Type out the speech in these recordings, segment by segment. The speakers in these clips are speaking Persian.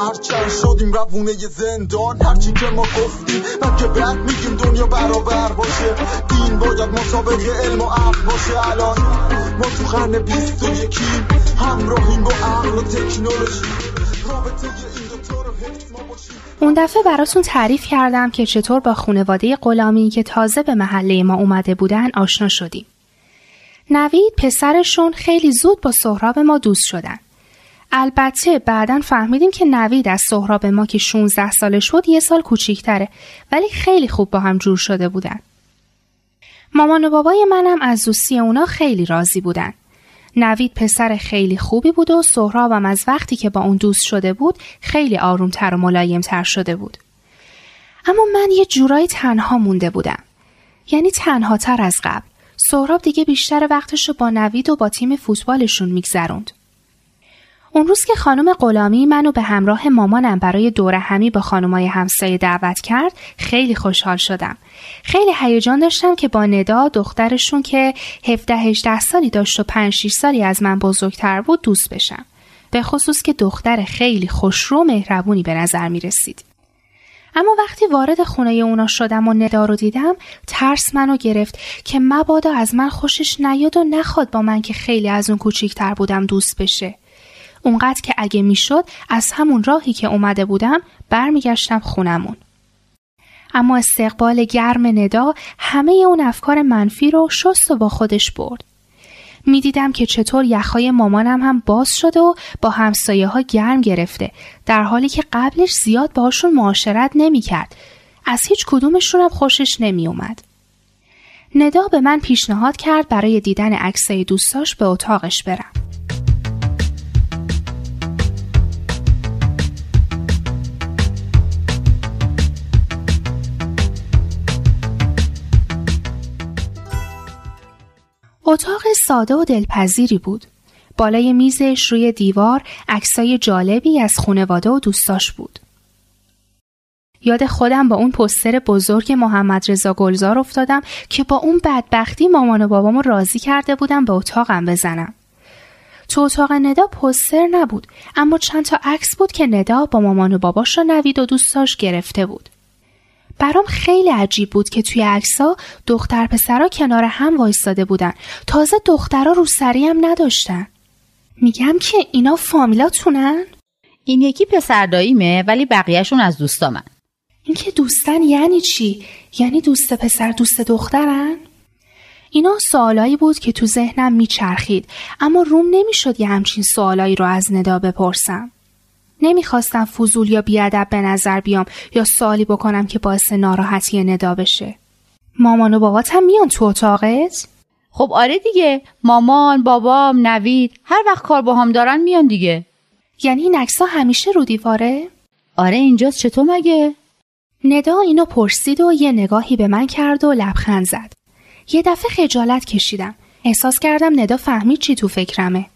هرچند شدیم روونه زندان هرچی که ما گفتیم که بعد میگیم دنیا برابر باشه. دین باید مسابقه علم و عقل باشه. الان ما تو قرن بیست و یکیم همراهیم با عقل و تکنولوژی. رابطه این اون دفعه براتون تعریف کردم که چطور با خانواده غلامی که تازه به محله ما اومده بودن آشنا شدیم. نوید پسرشون خیلی زود با سهراب ما دوست شدن. البته بعدا فهمیدیم که نوید از سهراب ما که 16 سالش بود یه سال کوچیکتره ولی خیلی خوب با هم جور شده بودن. مامان و بابای منم از دوستی اونا خیلی راضی بودن. نوید پسر خیلی خوبی بود و سهرابم از وقتی که با اون دوست شده بود خیلی آرومتر و ملایمتر شده بود. اما من یه جورایی تنها مونده بودم. یعنی تنها تر از قبل. سهراب دیگه بیشتر وقتش رو با نوید و با تیم فوتبالشون میگذروند. اون روز که خانم غلامی منو به همراه مامانم برای دور همی با خانمای همسایه دعوت کرد خیلی خوشحال شدم. خیلی هیجان داشتم که با ندا دخترشون که 17 18 سالی داشت و 5 6 سالی از من بزرگتر بود دوست بشم. به خصوص که دختر خیلی خوشرو مهربونی به نظر می رسید. اما وقتی وارد خونه اونا شدم و ندا رو دیدم ترس منو گرفت که مبادا از من خوشش نیاد و نخواد با من که خیلی از اون کوچیکتر بودم دوست بشه. اونقدر که اگه می‌شد از همون راهی که اومده بودم برمیگشتم خونمون. اما استقبال گرم ندا همه اون افکار منفی رو شست و با خودش برد. می‌دیدم که چطور یخهای مامانم هم باز شده و با همسایه ها گرم گرفته در حالی که قبلش زیاد باشون معاشرت نمی‌کرد. از هیچ کدومشون هم خوشش نمی اومد. ندا به من پیشنهاد کرد برای دیدن عکسای دوستاش به اتاقش برم. ساده و دلپذیری بود. بالای میزش روی دیوار عکسای جالبی از خونواده و دوستاش بود. یاد خودم با اون پستر بزرگ محمد رضا گلزار افتادم که با اون بدبختی مامان و بابامو راضی کرده بودم به اتاقم بزنم. تو اتاق ندا پستر نبود اما چند تا عکس بود که ندا با مامان و باباش و نوید و دوستاش گرفته بود. برام خیلی عجیب بود که توی عکسا دختر پسرا کنار هم وایستاده بودن. تازه دخترا رو سری هم نداشتن. میگم که اینا فامیلاتونن؟ این یکی پسر داییمه ولی بقیهشون از دوستامن. این که دوستن یعنی چی؟ یعنی دوست پسر دوست دخترن؟ اینا سوالایی بود که تو ذهنم میچرخید اما روم نمی‌شد یه همچین سوالایی رو از ندا بپرسم. نمی‌خواستم فضول یا بیادب به نظر بیام یا سوالی بکنم که باعث ناراحتی ندا بشه. مامان و بابات هم میان تو اتاقت؟ خب آره دیگه مامان بابام نوید هر وقت کار با هم دارن میان دیگه یعنی این عکسا همیشه رو دیواره؟ آره اینجاست چطور مگه؟ ندا اینو پرسید و یه نگاهی به من کرد و لبخند زد. یه دفعه خجالت کشیدم. احساس کردم ندا فهمید چی تو فکرمه.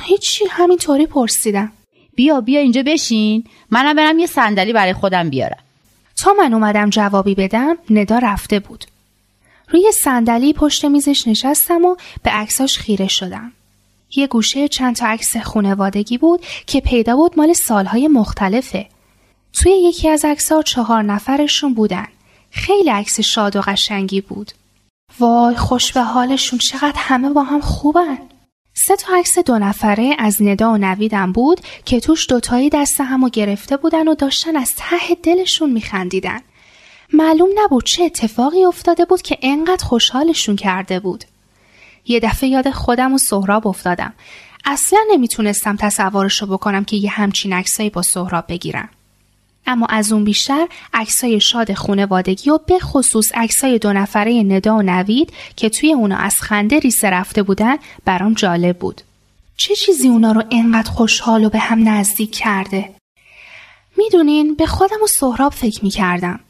هیچی همینطوری پرسیدم. بیا بیا اینجا بشین. منم برم یه صندلی برای خودم بیارم. تا من اومدم جوابی بدم ندا رفته بود. روی صندلی پشت میزش نشستم و به عکساش خیره شدم. یه گوشه چند تا عکس خونوادگی بود که پیدا بود مال سالهای مختلفه. توی یکی از عکسها چهار نفرشون بودن. خیلی عکس شاد و قشنگی بود. وای خوش به حالشون چقدر همه با هم خوبن. سه تا عکس دو نفره از ندا و نویدم بود که توش دوتایی دست همو گرفته بودن و داشتن از ته دلشون میخندیدن. معلوم نبود چه اتفاقی افتاده بود که انقدر خوشحالشون کرده بود. یه دفعه یاد خودم و سهراب افتادم. اصلا نمی‌تونستم تصورشو بکنم که یه همچین عکسایی با سهراب بگیرم. اما از اون بیشتر عکسای شاد خونوادگی و به خصوص عکسای دو نفره ندا و نوید که توی اونا از خنده ریسه رفته بودن برام جالب بود. چه چیزی اونا رو انقدر خوشحال و به هم نزدیک کرده؟ می‌دونین به خودم و سهراب فکر می‌کردم.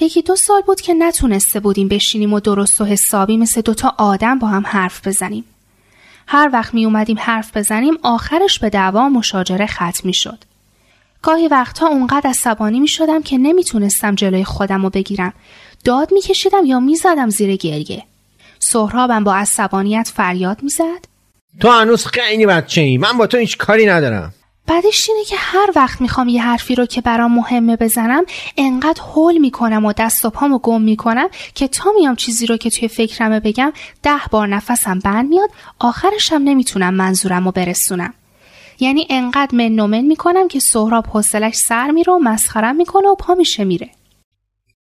یکی دو سال بود که نتونسته بودیم بشینیم و درست و حسابی مثل دوتا آدم با هم حرف بزنیم. هر وقت می اومدیم حرف بزنیم آخرش به دعوا مشاجره ختم می شد. گاهی وقتها اونقدر عصبانی می شدم که نمی‌تونستم جلوی خودم رو بگیرم. داد می کشیدم یا می زدم زیر گریه. سهرابم با عصبانیت فریاد می زد. تو هنوز خیلی بچه ای من با تو هیچ کاری ندارم بعدش اینه که هر وقت می‌خوام یه حرفی رو که برام مهمه بزنم انقدر هول می‌کنم و دست و پامو گم می‌کنم که تا میام چیزی رو که توی فکرمه بگم ده بار نفسم بند میاد آخرشم نمی‌تونم منظورم رو برسونم یعنی انقدر من و من می‌کنم که سهراب حوصلش سر میره و مسخرم می‌کنه و پا میشه میره.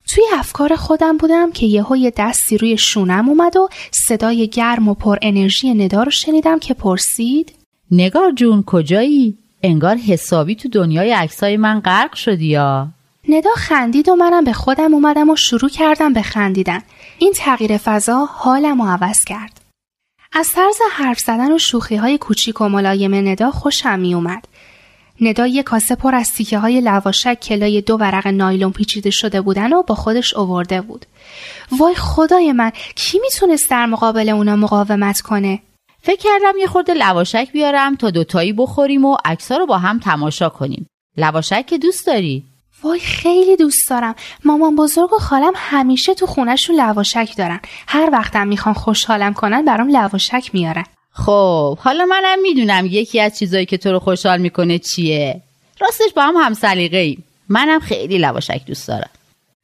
توی افکار خودم بودم که یهو یه دستی روی شونم اومد و صدای گرم و پر انرژی ندا رو شنیدم که پرسید نگار جون کجایی؟ انگار حسابی تو دنیای عکسای من غرق شدی یا؟ ندا خندید و منم به خودم اومدم و شروع کردم به خندیدن. این تغییر فضا حالم رو عوض کرد. از طرز حرف زدن و شوخی های کوچیک و ملایم ندا خوشم می اومد ندا یه کاسه پر از تیکه های لواشک کلای دو ورق نایلون پیچیده شده بودن و با خودش اوورده بود. وای خدای من کی می‌تونست در مقابل اونا مقاومت کنه؟ فکر کردم یه خورده لواشک بیارم تا دوتایی بخوریم و عکسا رو با هم تماشا کنیم. لواشک که دوست داری؟ وای خیلی دوست دارم. مامان بزرگ و خالم همیشه تو خونهشون لواشک دارن. هر وقتم می‌خوان خوشحالم کنن برام لواشک میارن. خب حالا منم می‌دونم یکی از چیزایی که تو رو خوشحال می‌کنه چیه. راستش با هم هم سلیقه ای منم خیلی لواشک دوست دارم.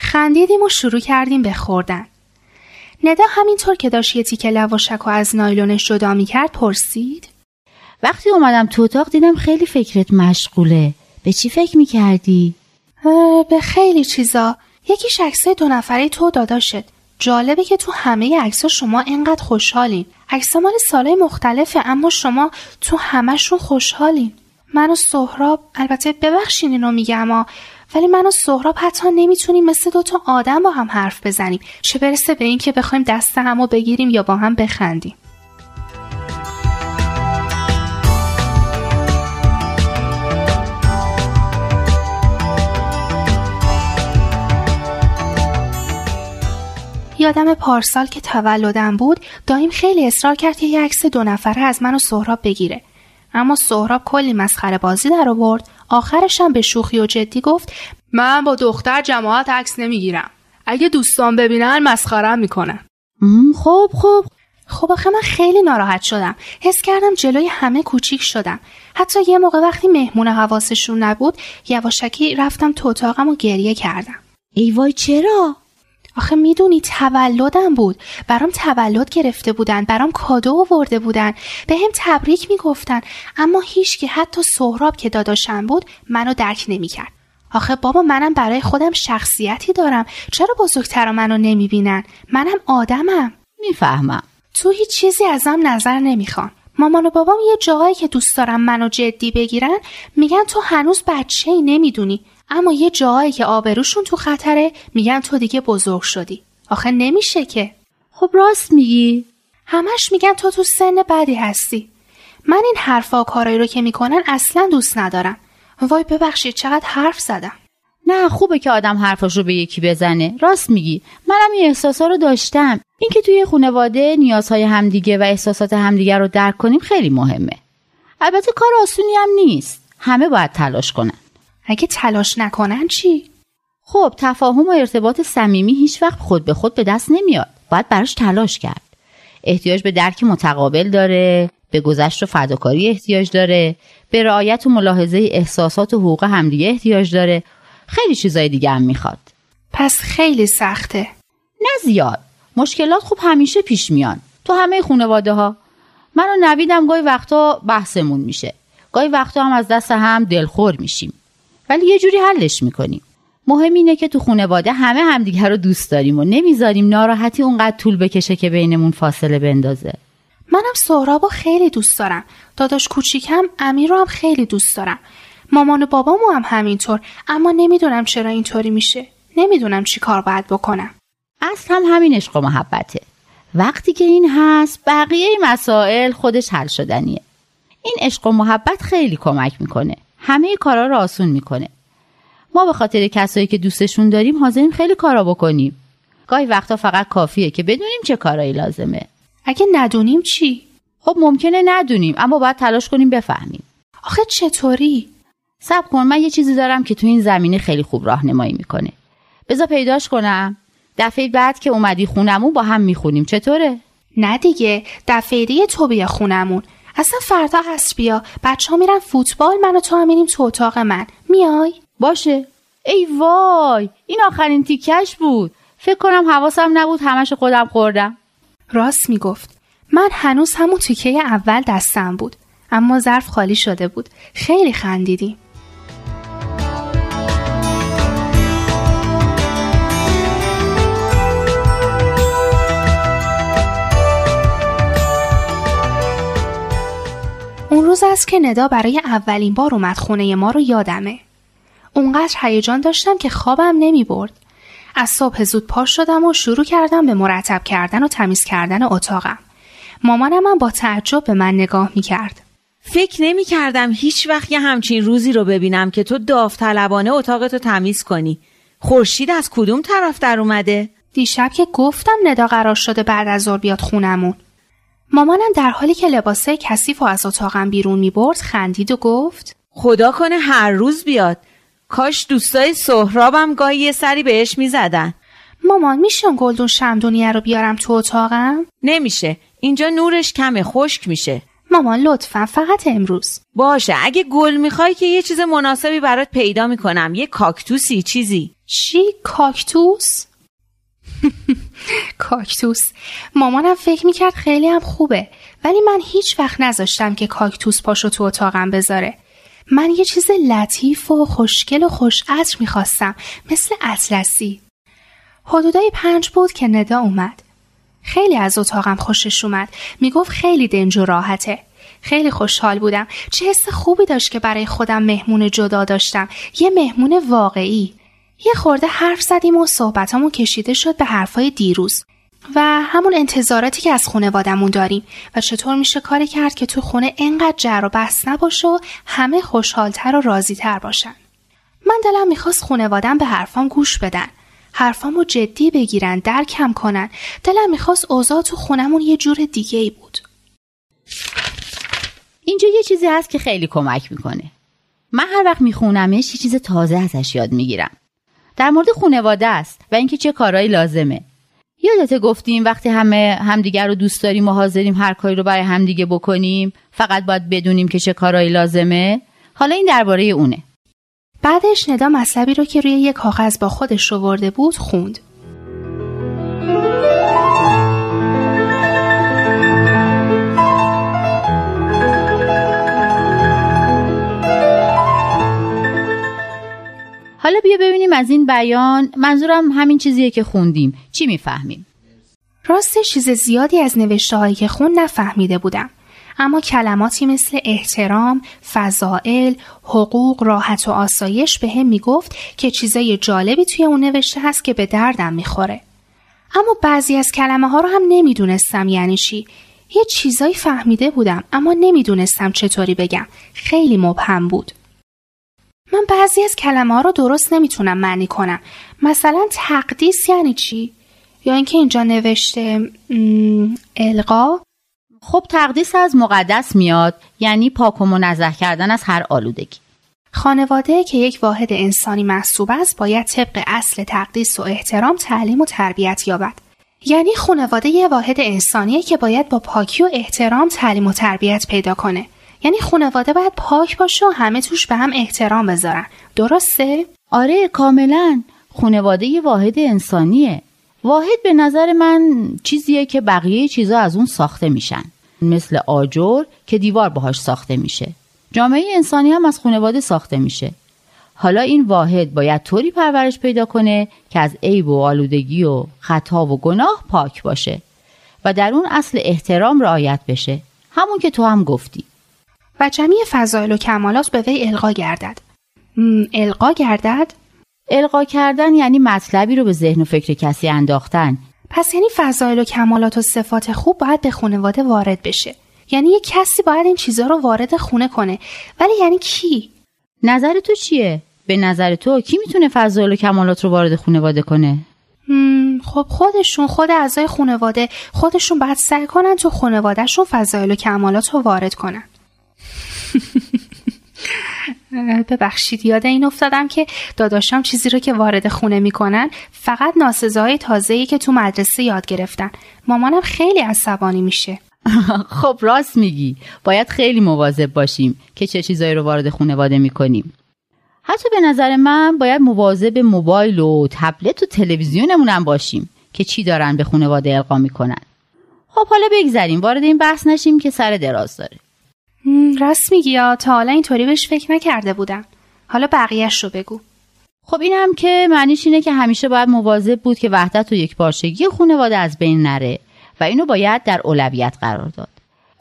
خندیدیم و شروع کردیم به خوردن. ندا همینطور که داشت یه تیکه لواشک و از نایلونش جدا می‌کرد پرسید. وقتی اومدم تو اتاق دیدم خیلی فکرت مشغوله. به چی فکر می‌کردی؟ به خیلی چیزا. یکی عکسای دو نفره تو داداشت جالبه که تو همه عکسا شما انقدر خوشحالین. عکس مال سالهای مختلفه اما شما تو همهشون خوشحالین. من و سهراب البته ببخشین اینو میگم ولی من و سهراب حتی نمی‌تونیم مثل دوتا آدم با هم حرف بزنیم. چه برسه به اینکه بخوایم دست همو بگیریم یا با هم بخندیم. یادم پارسال که تولدم بود دایم خیلی اصرار کرد که یه عکس دو نفره از من و سهراب بگیره. اما سهراب کلی مسخره بازی در آورد. آخرشم به شوخی و جدی گفت من با دختر جماعت عکس نمی‌گیرم. اگه دوستان ببینن مسخرم می‌کنن. خب خب. خب آخه من خیلی ناراحت شدم. حس کردم جلوی همه کوچیک شدم. حتی یه موقع وقتی مهمون حواسشون نبود یواشکی رفتم تو اتاقم و گریه کردم. ای وای چرا؟ آخه می‌دونی تولدم بود. برام تولد گرفته بودن برام کادو آورده بودن. به هم تبریک می‌گفتن. اما هیچ که حتی سهراب که داداشم بود منو درک نمی‌کرد. آخه بابا منم برای خودم شخصیتی دارم. چرا بزرگتر منو نمی‌بینن؟ منم آدمم. می‌فهمم. تو هیچ چیزی ازم نظر نمی‌خوان. مامان و بابام یه جایی که دوست دارم منو جدی بگیرن میگن تو هنوز بچه ای نمی‌دونی. اما یه جایی که آبروشون تو خطره میگن تو دیگه بزرگ شدی. آخه نمیشه که. خب راست میگی. همش میگن تو تو سن بدی هستی. من این حرفا و کارایی رو که می‌کنن اصلا دوست ندارم. وای ببخشید چقدر حرف زدم. نه خوبه که آدم حرفاش رو به یکی بزنه. راست میگی. منم این احساسا رو داشتم. اینکه توی خانواده نیازهای همدیگه و احساسات همدیگه رو درک کنیم خیلی مهمه. البته کار آسونی هم نیست. همه باید تلاش کنن. اگه تلاش نکنن چی؟ خب تفاهم و ارتباط صمیمی هیچ وقت خود به خود به دست نمیاد. باید براش تلاش کرد. احتیاج به درک متقابل داره به گذشت و فداکاری احتیاج داره به رعایت و ملاحظه احساسات و حقوق همدیگه احتیاج داره. خیلی چیزای دیگه هم می‌خواد. پس خیلی سخته. نه زیاد. مشکلات خوب همیشه پیش میان. تو همه خانواده ها من و نویدم گاهی وقتا بحثمون میشه. گاهی وقتا هم از دست هم دلخور میشیم. ولی یه جوری حلش می‌کنیم. مهم اینه که تو خانواده همه همدیگه رو دوست داریم و نمی‌ذاریم ناراحتی اونقدر طول بکشه که بینمون فاصله بندازه. منم سهرابو خیلی دوست دارم. داداش کوچیکم امیر رو هم خیلی دوست دارم. مامان و بابامو هم همینطور اما نمی‌دونم چرا اینطوری میشه. نمی‌دونم چی کار باید بکنم. اصل هم همین عشق و محبته. وقتی که این هست بقیه مسائل خودش حل شدنیه. این عشق و محبت خیلی کمک می‌کنه. همه کارا رو آسون می‌کنه. ما به خاطر کسایی که دوستشون داریم حاضریم خیلی کارا بکنیم. گاهی وقتا فقط کافیه که بدونیم چه کارایی لازمه. اگه ندونیم چی؟ خب ممکنه ندونیم اما باید تلاش کنیم بفهمیم. آخه چطوری؟ سب کن من یه چیزی دارم که تو این زمینه خیلی خوب راهنمایی می‌کنه. بذار پیداش کنم. دفعه بعد که اومدی خونمون با هم می‌خونیم. چطوره؟ نه دیگه دفعه دیگه تو بیا خونمون. اصلا فردا عصر بیا. بچه ها میرن فوتبال من و تو هم میریم تو اتاق من. میای؟ باشه. ای وای این آخرین تیکش بود. فکر کنم حواسم نبود همش خودم خوردم. راست می‌گفت. من هنوز همون تیکه اول دستم بود اما ظرف خالی شده بود. خیلی خندیدیم. روز است که ندا برای اولین بار اومد خونه ما رو یادمه. اونقدر هیجان داشتم که خوابم نمی برد. از صبح زود پاش شدم و شروع کردم به مرتب کردن و تمیز کردن اتاقم. مامانم هم با تعجب به من نگاه می کرد. فکر نمی کردم هیچ وقت یه همچین روزی رو ببینم که تو داوطلبانه اتاقتو تمیز کنی. خورشید از کدوم طرف در اومده؟ دیشب که گفتم ندا قرار شده بعد از ظهر بیاد خونمون. مامانم در حالی که لباسه کثیف و از اتاقم بیرون می برد خندید و گفت خدا کنه هر روز بیاد. کاش دوستای سهرابم گاهی یه سری بهش می زدن. مامان میشه اون گلدون شمدونیه رو بیارم تو اتاقم؟ نمیشه. اینجا نورش کمه خشک میشه. مامان لطفا فقط امروز. باشه اگه گل می‌خوای که یه چیز مناسبی برات پیدا می‌کنم. یه کاکتوسی چیزی. چی؟ کاکتوس؟ کاکتوس. مامانم فکر می‌کرد خیلی هم خوبه ولی من هیچ وقت نذاشتم که کاکتوس پاشو تو اتاقم بذاره. من یه چیز لطیف و خوشگل و خوش عطر می‌خواستم مثل اطلسی. حدودای پنج بود که ندا اومد. خیلی از اتاقم خوشش اومد. می‌گفت خیلی دنج و راحته. خیلی خوشحال بودم. چه حس خوبی داشت که برای خودم مهمون جدا داشتم. یه مهمون واقعی. یه خورده حرف زدیم و صحبتامون کشیده شد به حرفای دیروز و همون انتظاراتی که از خونوادمون داریم و چطور میشه کاری کرد که تو خونه انقدر جر و بحث نباشه و همه خوشحالتر و راضیتر باشن. من دلم می‌خواست خونوادم به حرفام گوش بدن. حرفامو جدی بگیرن درکم کنن. دلم می‌خواست اوضاع تو خونمون یه جور دیگه ای بود. اینجا یه چیزی هست که خیلی کمک می‌کنه. من هر وقت میخونمش یه چیز تازه ازش یاد می‌گیرم. در مورد خونواده است و اینکه چه کارهایی لازمه. یادت گفتیم وقتی همه همدیگر رو دوست داریم و حاضریم هر کاری رو برای همدیگه بکنیم فقط باید بدونیم که چه کارهایی لازمه. حالا این درباره اونه. بعدش ندا مطلبی رو که روی یک کاغذ با خودش رو ورده بود خوند. حالا بیا ببینیم از این بیان منظورم همین چیزیه که خوندیم چی می‌فهمیم راست چیز زیادی از نوشته که خون نفهمیده بودم اما کلماتی مثل احترام، فضائل، حقوق، راحت و آسایش به هم می‌گفت که چیزای جالبی توی اون نوشته هست که به دردم می‌خوره. اما بعضی از کلمه ها رو هم نمی‌دونستم یعنی چی. یه چیزایی فهمیده بودم اما نمی‌دونستم چطوری بگم. خیلی مبهم بود. من بعضی از کلمه ها رو درست نمی‌تونم معنی کنم. مثلا تقدیس یعنی چی؟ یا اینکه اینجا نوشته القا خب تقدیس از مقدس میاد یعنی پاک و منزه کردن از هر آلودگی خانواده که یک واحد انسانی محسوب است باید طبق اصل تقدیس و احترام تعلیم و تربیت یابد یعنی خانواده یه واحد انسانیه که باید با پاکی و احترام تعلیم و تربیت پیدا کنه یعنی خانواده باید پاک باشه و همه توش به هم احترام بذارن. درسته؟ آره کاملا. خانواده واحد انسانیه. واحد به نظر من چیزیه که بقیه چیزا از اون ساخته میشن. مثل آجر که دیوار باهاش ساخته میشه. جامعه انسانی هم از خانواده ساخته میشه. حالا این واحد باید طوری پرورش پیدا کنه که از عیب و آلودگی و خطا و گناه پاک باشه و در اون اصل احترام رعایت بشه. همون که تو هم گفتی. و جمعی فضایل و کمالات به وی القا گردد. القا گردد؟ القا کردن یعنی مطلبی رو به ذهن و فکر کسی انداختن. پس یعنی فضایل و کمالات و صفات خوب باید به خانواده وارد بشه. یعنی یه کسی باید این چیزها رو وارد خونه کنه. ولی یعنی کی؟ نظر تو چیه؟ به نظر تو کی می‌تونه فضایل و کمالات رو وارد خانواده کنه؟ خب خودشون خود اعضای خانواده خودشون باید سعی کنن تو خانوادهشون فضایل و کمالات رو وارد کنن. ببخشید یاد این افتادم که داداشم چیزی رو که وارد خونه می‌کنن فقط ناسزاهای تازه‌ای که تو مدرسه یاد گرفتن. مامانم خیلی عصبانی میشه. خب راست میگی. باید خیلی مواظب باشیم که چه چیزایی رو وارد خانواده می‌کنیم. حتی به نظر من باید مواظب موبایل و تبلت و تلویزیونمون هم باشیم که چی دارن به خانواده القا می‌کنن. خب حالا بگذریم. وارد این بحث نشیم که سر دراز داره. راست میگی یا تا حالا اینطوری بهش فکر نکرده بودم. حالا بقیهش رو بگو. خب این هم که معنیش اینه که همیشه باید مواظب بود که وحدت و یک بارشگی خانواده از بین نره و اینو باید در اولویت قرار داد.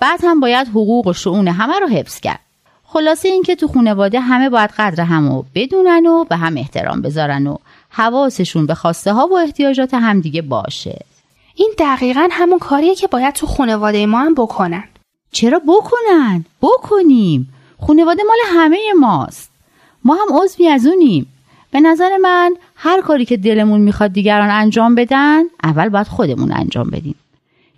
بعد هم باید حقوق و شعون همه رو حفظ کرد. خلاصه اینکه تو خانواده همه باید قدر همو بدونن و به هم احترام بذارن و حواسشون به خواسته ها و احتیاجات همدیگه باشه. این دقیقا همون کاریه که باید تو خانواده ما هم بکنن. چرا بکنن؟ بکنیم. خانواده مال همه ماست. ما هم عضوی از اونیم به نظر من هر کاری که دلمون می‌خواد دیگران انجام بدن اول باید خودمون انجام بدیم.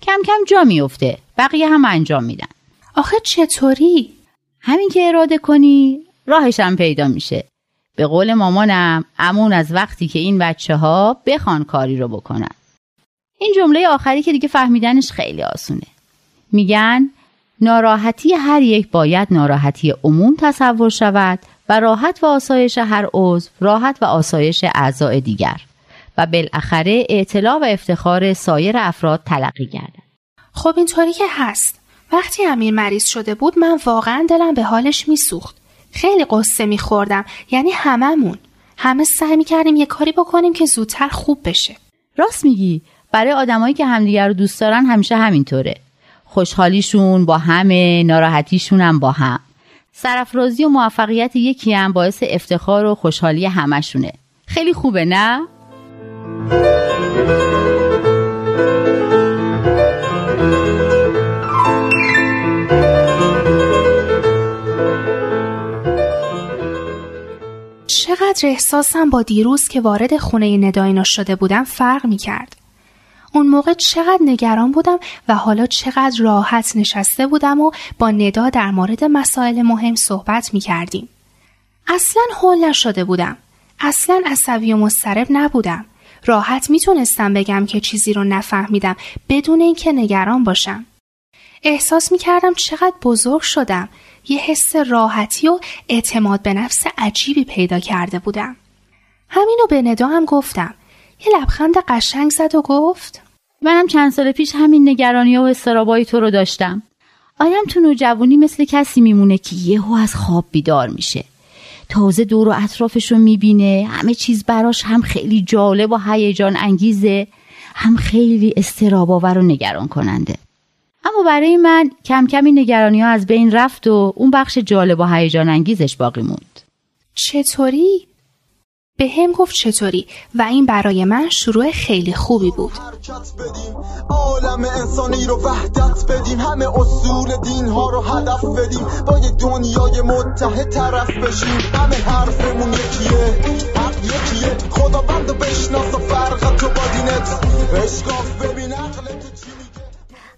کم کم جا میفته. بقیه هم انجام میدن. آخه چطوری؟ همین که اراده کنی راهش هم پیدا میشه. به قول مامانم امون از وقتی که این بچه ها بخوان کاری رو بکنن. این جمله آخری که دیگه فهمیدنش خیلی آسونه. میگن ناراحتی هر یک باید ناراحتی عموم تصور شود و راحت و آسایش هر عضو راحت و آسایش اعضای دیگر. و بالاخره اعتلاع و افتخار سایر افراد تلقی گردد. خب اینطوری که هست. وقتی امیر مریض شده بود من واقعا دلم به حالش میسوخت. خیلی قصه میخوردم یعنی هممون. همه سعی می‌کردیم یه کاری بکنیم که زودتر خوب بشه. راست میگی. برای آدمایی که همدیگر رو دوست دارن همیشه همینطوره. خوشحالیشون با همه ناراحتیشون هم با هم سرفرازی و موفقیت یکی هم باعث افتخار و خوشحالی همشونه خیلی خوبه نه؟ چقدر احساسم با دیروز که وارد خونه نداینا شده بودم فرق می کرد. اون موقع چقدر نگران بودم و حالا چقدر راحت نشسته بودم و با ندا در مورد مسائل مهم صحبت می کردیم. اصلا حل نشده بودم. اصلا عصبی و مضطرب نبودم. راحت می‌تونستم بگم که چیزی رو نفهمیدم بدون اینکه نگران باشم. احساس می کردم چقدر بزرگ شدم. یه حس راحتی و اعتماد به نفس عجیبی پیدا کرده بودم. همینو به ندا هم گفتم. یه لبخند قشنگ زد و گفت منم چند سال پیش همین نگرانی و استرابایی تو رو داشتم. آیم تو نوجوانی مثل کسی میمونه که یهو از خواب بیدار میشه. تازه دور و اطرافش رو می‌بینه همه چیز براش هم خیلی جالب و هیجان انگیزه هم خیلی استراباور و نگران کننده اما برای من کم کمی نگرانی ها از بین رفت و اون بخش جالب و هیجان انگیزش باقی موند. چطوری؟ به هم گفت چطوری و این برای من شروع خیلی خوبی بود. عالم انسانی رو وحدت بدیم همه اصول دین ها رو هدف بدیم با یه دنیای متحد طرف بشیم. همه حرفمون یکیه حق یکیه. خدا بند بشناس و فرق تو با دینت. اشکاف ببین عقل